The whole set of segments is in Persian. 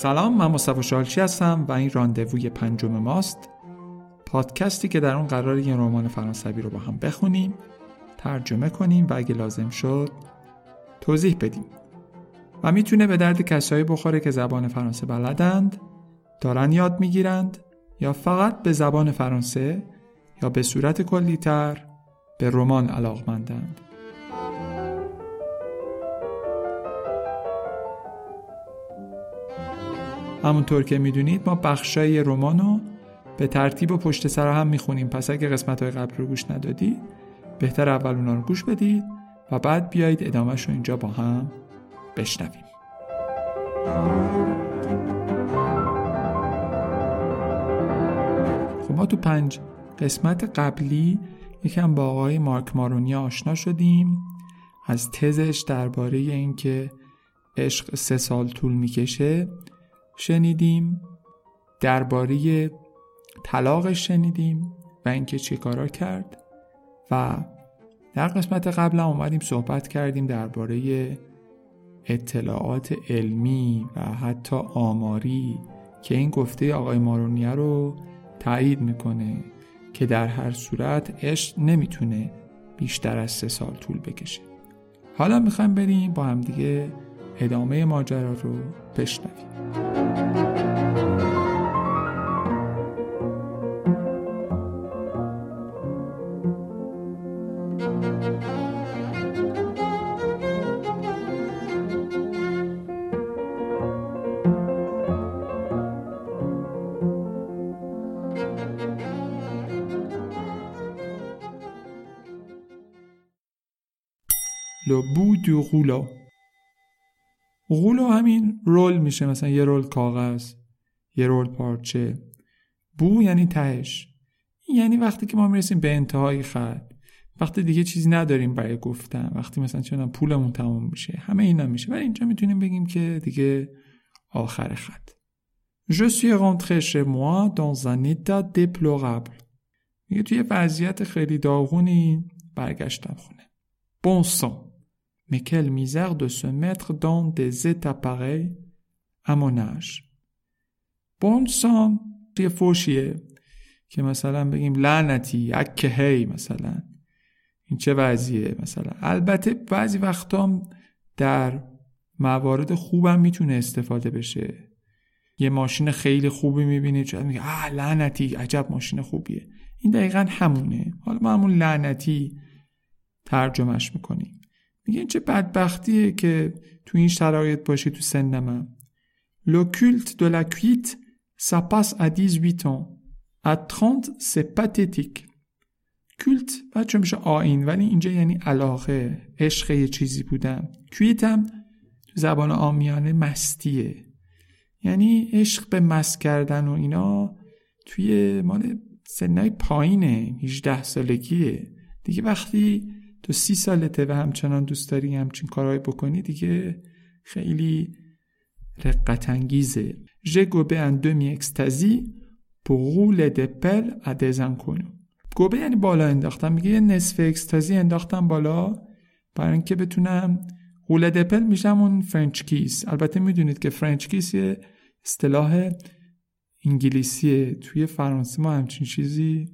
سلام من مصطفی شالچی هستم و این راندووی پنجم ماست. پادکستی که در اون قرار یه رمان فرانسوی رو با هم بخونیم ترجمه کنیم و اگه لازم شد توضیح بدیم. و می‌تونه به درد کسایی بخوره که زبان فرانسه بلدند دارن یاد می‌گیرند یا فقط به زبان فرانسه یا به صورت کلیتر به رمان علاقمندند. همونطور که می‌دونید ما بخشای رمانو به ترتیب و پشت سر هم می‌خونیم. پس اگه قسمت های قبل رو گوش ندادید بهتر اول اونا رو گوش بدید و بعد بیایید ادامهش رو اینجا با هم بشنویم. خب ما تو پنج قسمت قبلی یکم با آقای مارک مارونی آشنا شدیم. از تزش درباره اینکه عشق سه سال طول می‌کشه. شنیدیم. درباره طلاقش شنیدیم و اینکه چه کارا کرد. و در قسمت قبل هم اومدیم صحبت کردیم درباره اطلاعات علمی و حتی آماری که این گفته آقای مارونیه رو تایید می‌کنه که در هر صورت عشق نمی‌تونه بیشتر از سه سال طول بکشه. حالا می‌خوایم بریم با همدیگه ادامه ماجرا رو بشنویم. Le bout du rouleau. غولو همین رول میشه. مثلا یه رول کاغذ یه رول پارچه. بو یعنی تهش. یعنی وقتی که ما می‌رسیم به انتهای خط. وقتی دیگه چیزی نداریم برای گفتن. وقتی مثلا چه پولمون تموم میشه. همه اینا میشه. ولی اینجا می‌تونیم بگیم که دیگه آخر خط. Je suis rentré chez moi dans un état déplorable. میگه توی وضعیت خیلی داغونی برگشتم خونه. Bon sang. Mais quelle misère de se mettre dans des états pareils à mon âge. Bon sang یه فوشیه که مثلا بگیم لعنتی اکه هی مثلا این چه وضعیه مثلا البته بعضی وقتا در موارد خوبم می‌تونه استفاده بشه یه ماشین خیلی خوبی می‌بینید شاید میگه آه لعنتی عجب ماشین خوبیه این دقیقا همونه حالا ما همون لعنتی ترجمهش می‌کنیم میگه این چه بدبختیه که تو این شرایط باشی تو سن من culte de la cuite, ça passe à 18 ans. À 30, c'est pathétique. کولت بچه میشه آین ولی اینجا یعنی علاقه عشق یه چیزی بودن کویت هم زبان آمیانه مستیه یعنی عشق به مست کردن و اینا توی مال سنای پایینه 18 سالگیه دیگه وقتی تو سی سالته و همچنان دوست داری همچین کارهای بکنی دیگه خیلی رقت انگیزه demi-extasie pour rouler des pelles à des inconnus. گوبه یعنی بالا انداختم میگه یه نصف اکستازی انداختم بالا. برای اینکه بتونم rouler des pelles میشه همون french kiss البته می‌دونید که french kiss یه اصطلاح انگلیسیه. توی فرانسه ما همچین چیزی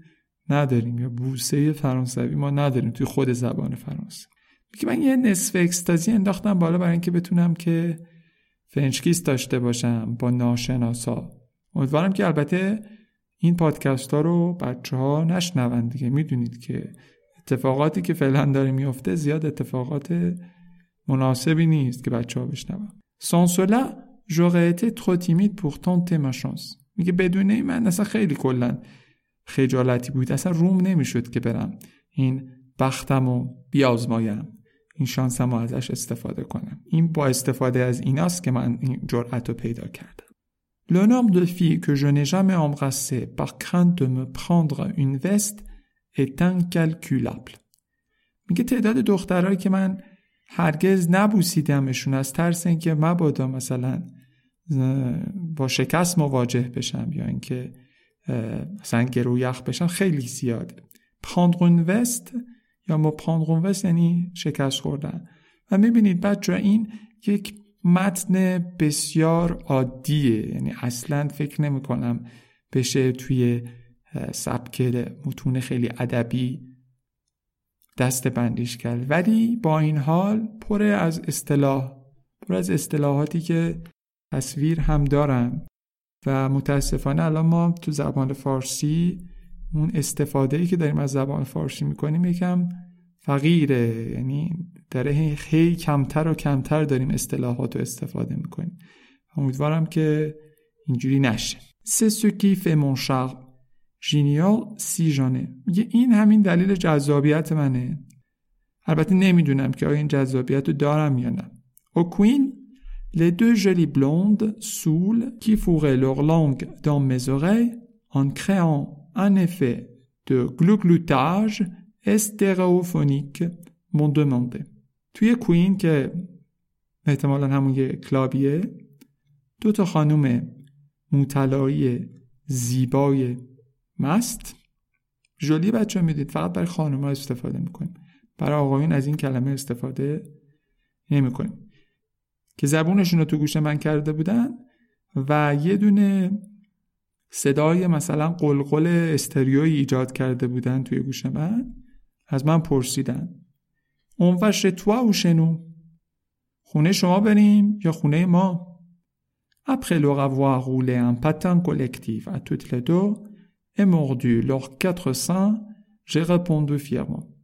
نداریم یا بوسه فرانسوی ما نداریم توی خود زبان فرانسه. میگه من یه نصف اکستازی انداختم بالا برای اینکه بتونم که french kiss داشته باشم با ناشناسا. امیدوارم که البته این پادکست ها رو بچه ها نشنون دیگه. می‌دونید که اتفاقاتی که فعلا داره میفته زیاد اتفاقات مناسبی نیست که بچه ها بشنون trop timide pour tenter ma chance. میگه بدون این من اصلا خیلی کلا خجالتی بود. اصلا روم نمی‌شد که برم. این بختم و بیازمایم. این شانسم رو ازش استفاده کنم. این با استفاده از ایناست که من این جرأت رو پیدا کردم. Le nombre de filles que je n'ai jamais embrassées par crainte de me prendre une veste est incalculable. میگه تعداد دخترهایی که من هرگز نبوسیدمشون از ترس اینکه مبادا مثلا با شکست مواجه بشم یا اینکه مثلا گرو یخ بشم خیلی زیاده. پراندرون وست یا ما پراندرون وست یعنی شکست خوردن. و می‌بینید بچه این یک متن بسیار عادیه. یعنی اصلا فکر نمی کنم بشه توی سبک متون خیلی ادبی دست بندیش کرد. ولی با این حال پر از اصطلاح پر از اصطلاحاتی که تصویر هم دارن. و متاسفانه الان ما تو زبان فارسی اون استفاده ای که داریم از زبان فارسی می‌کنیم یکم فقیره. یعنی داره خیلی کمتر و کمتر داریم اصطلاحات رو استفاده می‌کنیم. امیدوارم که اینجوری نشه. سه سکی فمون شغل جینیال سی جانه میگه این همین دلیل جذابیت منه. البته نمی‌دونم که آیا این جذابیت رو دارم یا نه. او کوین Les deux jolies blondes saoules qui fourraient leur langue dans mes oreilles en créant un effet de glougloutage stéréophonique m'ont demandé. توی کوین که احتمالا همون یه کلابیه دو تا خانوم موتلایی زیبای مست جولی بچه می‌دید فقط برای خانوم ها استفاده می‌کنیم برای آقایون از این کلمه استفاده نمی‌کنیم که زبونشون رو تو گوش من کرده بودن و یه دونه صدای مثلا قلقل استریوی ایجاد کرده بودن توی گوش من از من پرسیدن. On va chez toi ou chez nous. خونه شما بریم یا خونه ما؟ Après leur avoir roulé un patin collectif à toutes les deux et mordu. Leurs quatre seins, j'ai répondu fièrement.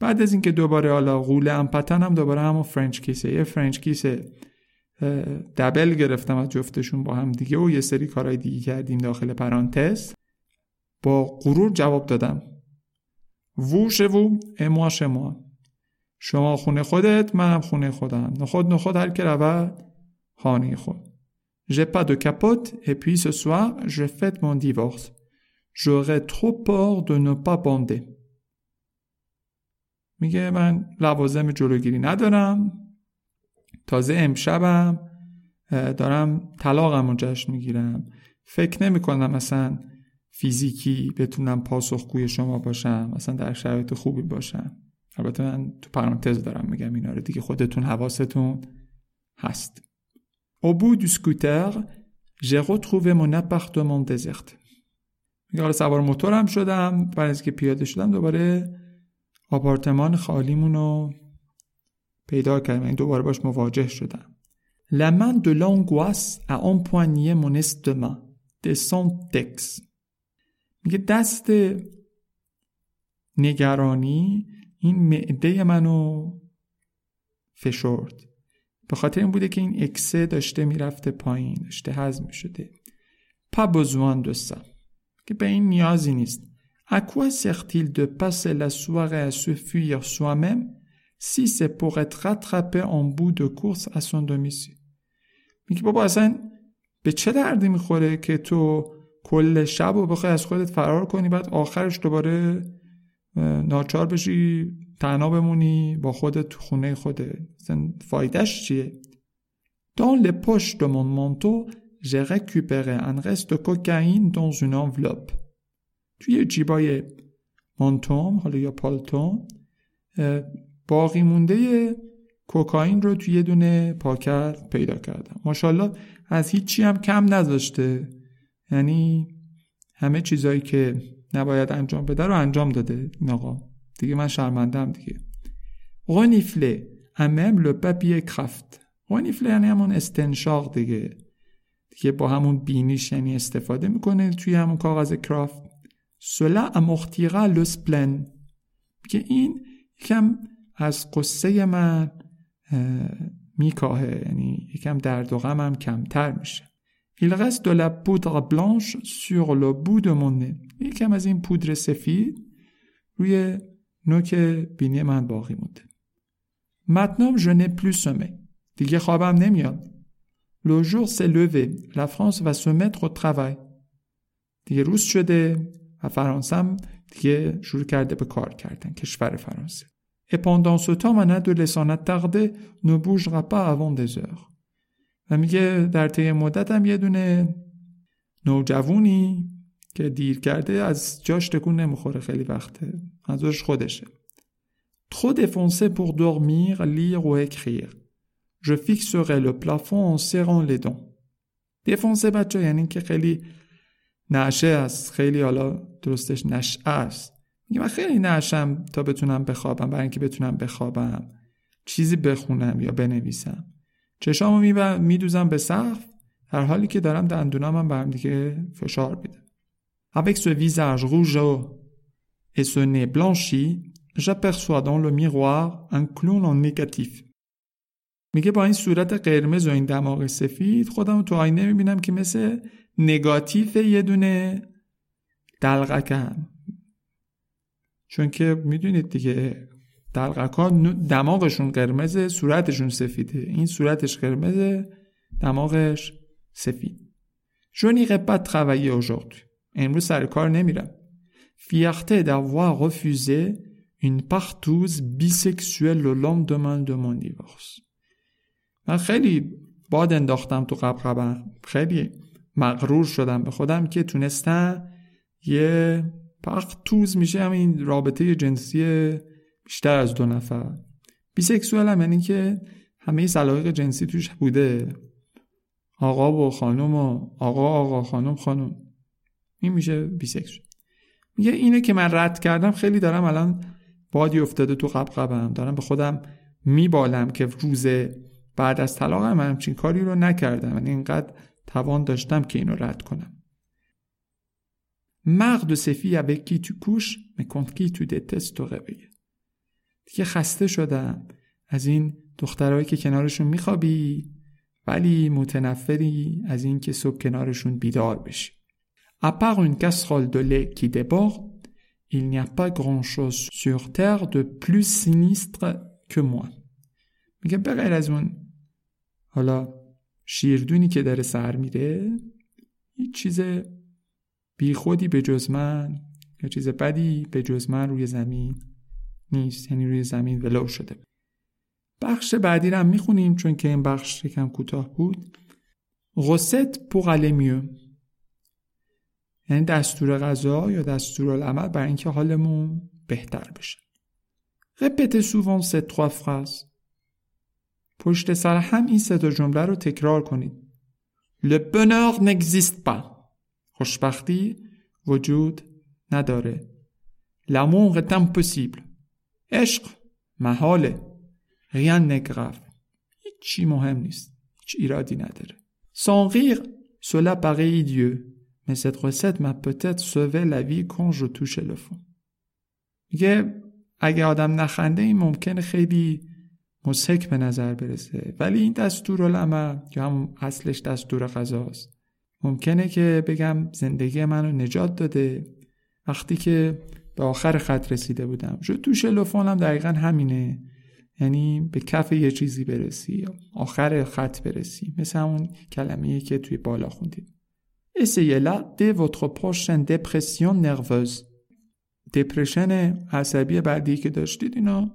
بعد از اینکه دوباره حالا rouler un patin هم دوباره همون french kiss ه. یه french kiss ه double گرفتم از جفتشون با هم دیگه و یه سری کارهای دیگه کردیم داخل پرانتز. با غرور جواب دادم. وو شوو اما شما شما خونه خودت منم خونه خودم. نخود نخود هر که رود خانه خود. J'ai pas de capote et puis ce soir, je fête mon divorce. J'aurais de ne pas bander. میگه من لوازم جلوگیری ندارم. تازه امشبم دارم طلاقم رو جشن می‌گیرم. فکر نمی کنم مثلا فیزیکی بتونم پاسخگوی شما باشم مثلا در شرایط خوبی باشم. البته من تو پرانتز دارم میگم اینا رو دیگه خودتون حواستون هست. Au bout du scooter, j'ai retrouvé mon appartement désert. میگه سوار موتورم شدم بعد از که پیاده شدم دوباره آپارتمان خالیمون رو پیدا کردم این دوباره باش مواجه شدم. La main de l'angoisse a empoigné mon estomac. De. میگه دست نگرانی این معده منو فشرد. به خاطر این بوده که این اکسه داشته می‌رفته پایین داشته هضم pas besoin de ça. که به این نیازی نیست. À quoi sert-il de passer la soirée à se fuir soi-même si c'est pour être rattrapé en bout de course à son domicile میگه بابا اصلا به چه دردی می‌خوره که تو کل شب و بخوای از خودت فرار کنی بعد آخرش دوباره ناچار بشی تنها بمونی با خودت تو خونه خودت فایدهش چیه Dans les poches de mon manteau, j'ai récupéré un reste de cocaïne dans une enveloppe. توی جیبای مانتوم حالا یا پالتوم باقی مونده کوکائین رو توی یه دونه پاکت پیدا کردم. ماشاءالله از هیچی هم کم نذاشته. یعنی همه چیزایی که نباید انجام بده رو انجام داده این آقا. دیگه من شرمندم دیگه. رونیفله همم لو پاپیه کرافت رونیفله یعنی همون استنشاق دیگه. دیگه با همون بینیش یعنی استفاده می‌کنه توی همون کاغذ کرافت. سولا امختیرا لسپلن که این یکم از قصه من میکاهه یعنی یکم درد و غمم کمتر میشه Il reste de la poudre blanche sur le bout de mon nez. یکم از این پودر سفید روی نوک بینی من باقی مونده. Maintenant, je n'ai plus sommeil. دیگه خوابم نمیاد. Le jour s'est levé. La France va se mettre au travail. دیگه روز شده و فرانسه دیگه شروع کرده به کار کردن کشور فرانسه. Et pendant ce temps, mon adolescent attardé ne bougera pas avant des heures. و میگه در طی مدت یه دونه نوجوونی که دیر کرده از جاش تکون نمی‌خوره خیلی وقته منظورش خودشه Trop défoncé pour dormir, lire ou écrire. Je fixerai le plafond en serrant les dents. دفونسه بچه یعنی که خیلی نشه است. خیلی حالا درستش نشه است. میگه من خیلی نشم تا بتونم بخوابم برای اینکه بتونم بخوابم. چیزی بخونم یا بنویسم. چشامو میدوزم به سقف. در حالی که دارم دندونامم به هم دیگه فشار میدم Avec ce visage rougeau et ce nez blanchi, j'aperçois dans le miroir un clown en négatif. میگه با این صورت قرمز و این دماغ سفید خودم تو آینه می‌بینم که مثل نگاتیف یه دونه دلغکم چون که می‌دونید دیگه دلغک ها دماغشون قرمزه صورتشون سفیده این صورتش قرمزه دماغش سفید n'irai pas travailler aujourd'hui. امروز سر کار نمیرم. Fierté d'avoir refusé une partouze bisexuelle le lendemain de mon divorce. من خیلی باد انداختم تو قبقبم خیلی مغرور شدم به خودم که تونستم یه پختوز میشه همین رابطه جنسی بیشتر از دو نفر. بیسکسوال هم یعنی که همه سلایق جنسی توش بوده. آقا و خانم و آقا آقا خانم خانم. این میشه بیسکسوال. میگه اینه که من رد کردم خیلی دارم الان بادی افتاده تو قبقبم. دارم به خودم میبالم که روز بعد از طلاق هم همچین کاری رو نکردم. یعنی اینقدر توان داشتم که اینو رد کنم marre de ces filles avec qui tu couches mais contre qui tu détestes دیگه خسته شدم از این دخترهایی که کنارشون میخوابی ولی متنفری از این که صبح کنارشون بیدار بشی À part une casserole de lait qui déborde, il n'y a pas grand-chose sur terre de plus sinistre que moi. میگه به غیر از اون حالا شیردونی که داره سر میره هیچ چیز بیخودی به جز من یا چیز بدی به جز من روی زمین نیست یعنی روی زمین ولو شده. بخش بعدی رو هم می‌خونیم چون که این بخش یکم کوتاه بود. غست pour میو یعنی دستور غذا یا دستور العمل برای اینکه حالمون بهتر بشه. Répétez souvent ces trois phrases. پشت سر هم این سه تا جمله رو تکرار کنید Le bonheur n'existe pas خوشبختی وجود نداره L'amour est impossible عشق محاله rien n'est grave هیچی مهم نیست هیچ ایرادی نداره Sans rire cela paraît idiot mais cette recette m'a peut-être sauvé la vie quand je touchais le fond میگه اگه آدم نخنده این ممکنه خیلی مسک به نظر برسه. ولی این دستور العمل که هم اصلش دستور غذاست. ممکنه که بگم زندگی منو نجات داده. وقتی که به آخر خط رسیده بودم. جو تو شلوفون هم دقیقا همینه. یعنی به کف یه چیزی برسی آخر خط برسی. مثل همون کلمه که توی بالا خوندید Essayez là dès votre prochaine dépression nerveuse. دپرشن عصبی بعدی که داشتید اینا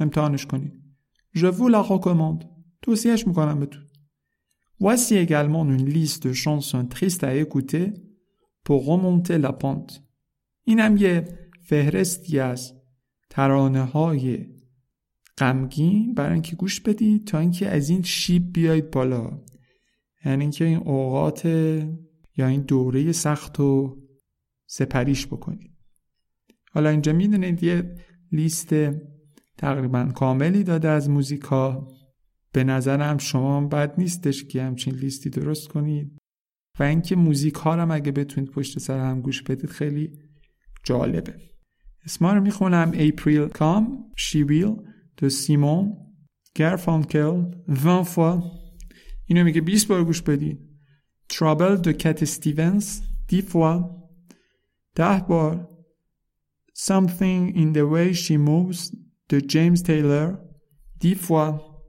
امتحانش کنید. Je vous la recommande. توصیهش می‌کنم بهتون. Voici également une liste de chansons tristes à écouter pour remonter la pente. اینم یه فهرستی از ترانه های غمگین برای اینکه گوش بدید تا اینکه از این شیب بیاید بالا یعنی اینکه این اوقات یا این دوره سخت رو سپریش بکنید حالا اینجا می‌دونید یه لیست تقریبا کاملی داده از موزیکا. به نظرم شما بد نیستش که همچین لیستی درست کنید. و اینکه موزیک ها هم اگه بتونید پشت سر هم گوش بدید خیلی جالبه. اسما رو می‌خونم. Come She Will de Simon Garfunkel 20 fois. اینو میگه 20 بار گوش بدید. Trouble de Cat Stevens 10 fois. 10 بار. Something in the way she moves. de James Taylor 10 fois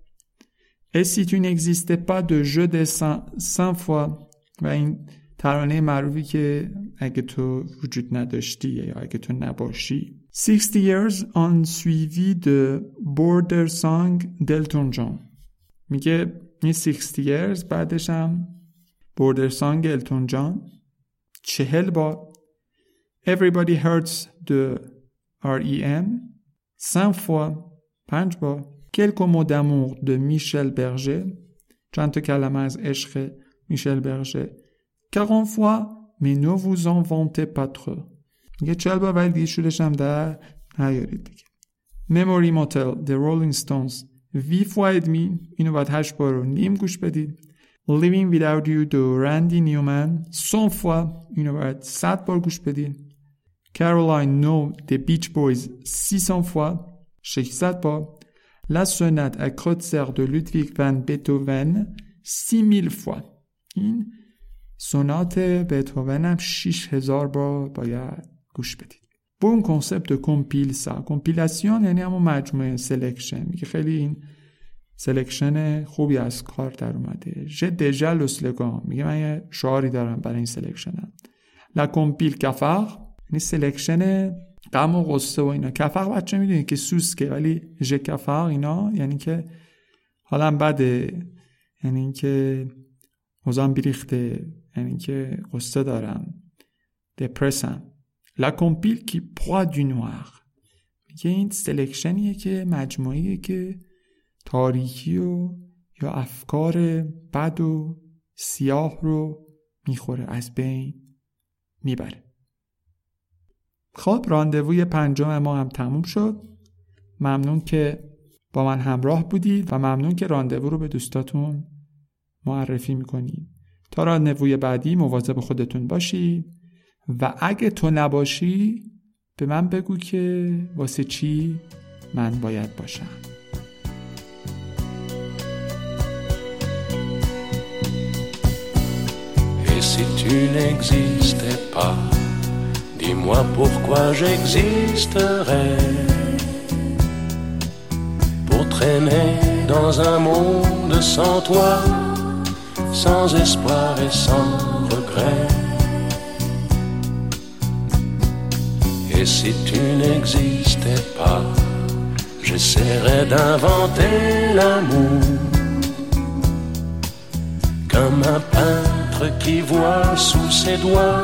Et si tu n'existais pas de jeu de 5 fois و این ترانه معروفی که اگه تو وجود نداشتی یا اگه تو نباشی 60 years on suivi de border song دلتون جان میگه این 60 years بعدش هم border song التون جان چهل بار everybody hurts the R.E.M. 5 fois. پنج بار mots d'amour de Michel Berger. چند تا کلمه از عشق میشل برژه 40 fois. Mais ne vous en vantez pas trop. میگه چل بار ولی دیگه شورش هم در نیارید دیگه Motel The Rolling Stones. وی فوا ادمی اینو باید هشت بار رو نیم گوش بدید Living Without You دو رندی نیومن سون فوا اینو باید صد بار گوش بدید Caroline No The Beach Boys 600 fois 600 بار La sonate à Kreutzer de Ludwig van Beethoven 6000 fois. این سونات بتوون هم 6000 بار باید گوش بدید. با اون concept compile ça compilation یعنی همون مجموعه selection میگه خیلی این selection خوبی از کار در اومده. J'ai le slogan میگه من یه شعاری دارم برای این selection م la compile cafard یعنی selection غم و غصه و اینا. cafard بچه می‌دونید که سوسکه ولی j'ai cafard اینا یعنی که حالا بده یعنی اینکه حوزم بریخته یعنی که قصه دارم دپرسم لا کمپیل کی پوا دو نوار میگه این سلکشنیه که مجموعیه که تاریکی و یا افکار بد و سیاه رو می‌خوره از بین می‌بره. خب راندووی پنجم ما هم تموم شد. ممنون که با من همراه بودید و ممنون که راندوو رو به دوستاتون معرفی می‌کنید تا راندووی بعدی مواظب خودتون باشید و اگه تو نباشی به من بگو که واسه چی من باید باشم. Si tu n'existais pas, dis-moi pourquoi j'existerais. Pour traîner dans un monde sans toi, sans espoir et sans regret? Et si tu n'existais pas, j'essaierais d'inventer l'amour. Comme un peintre qui voit sous ses doigts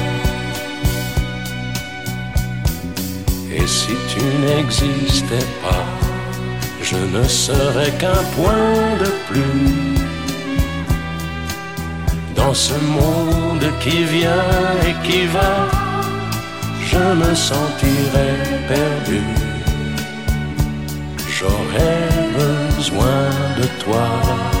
Et si tu n'existais pas, je ne serais qu'un point de plus dans ce monde qui vient et qui va, je me sentirais perdu. J'aurais besoin de toi.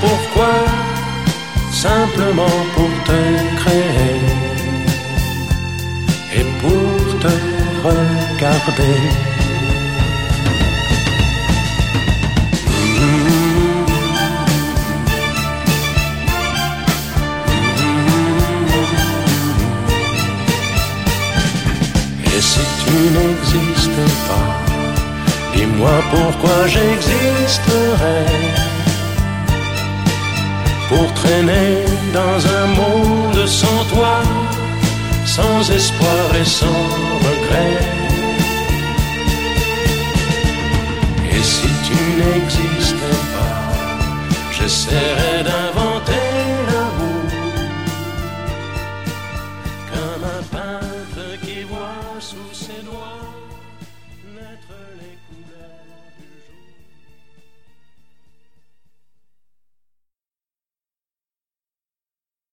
pourquoi, simplement pour te créer et pour te regarder? Et si tu n'existais pas, Dis-moi pourquoi j'existerais Pour traîner dans un monde sans toi Sans espoir et sans regret. Et si tu n'existais pas J'essaierais d'inventer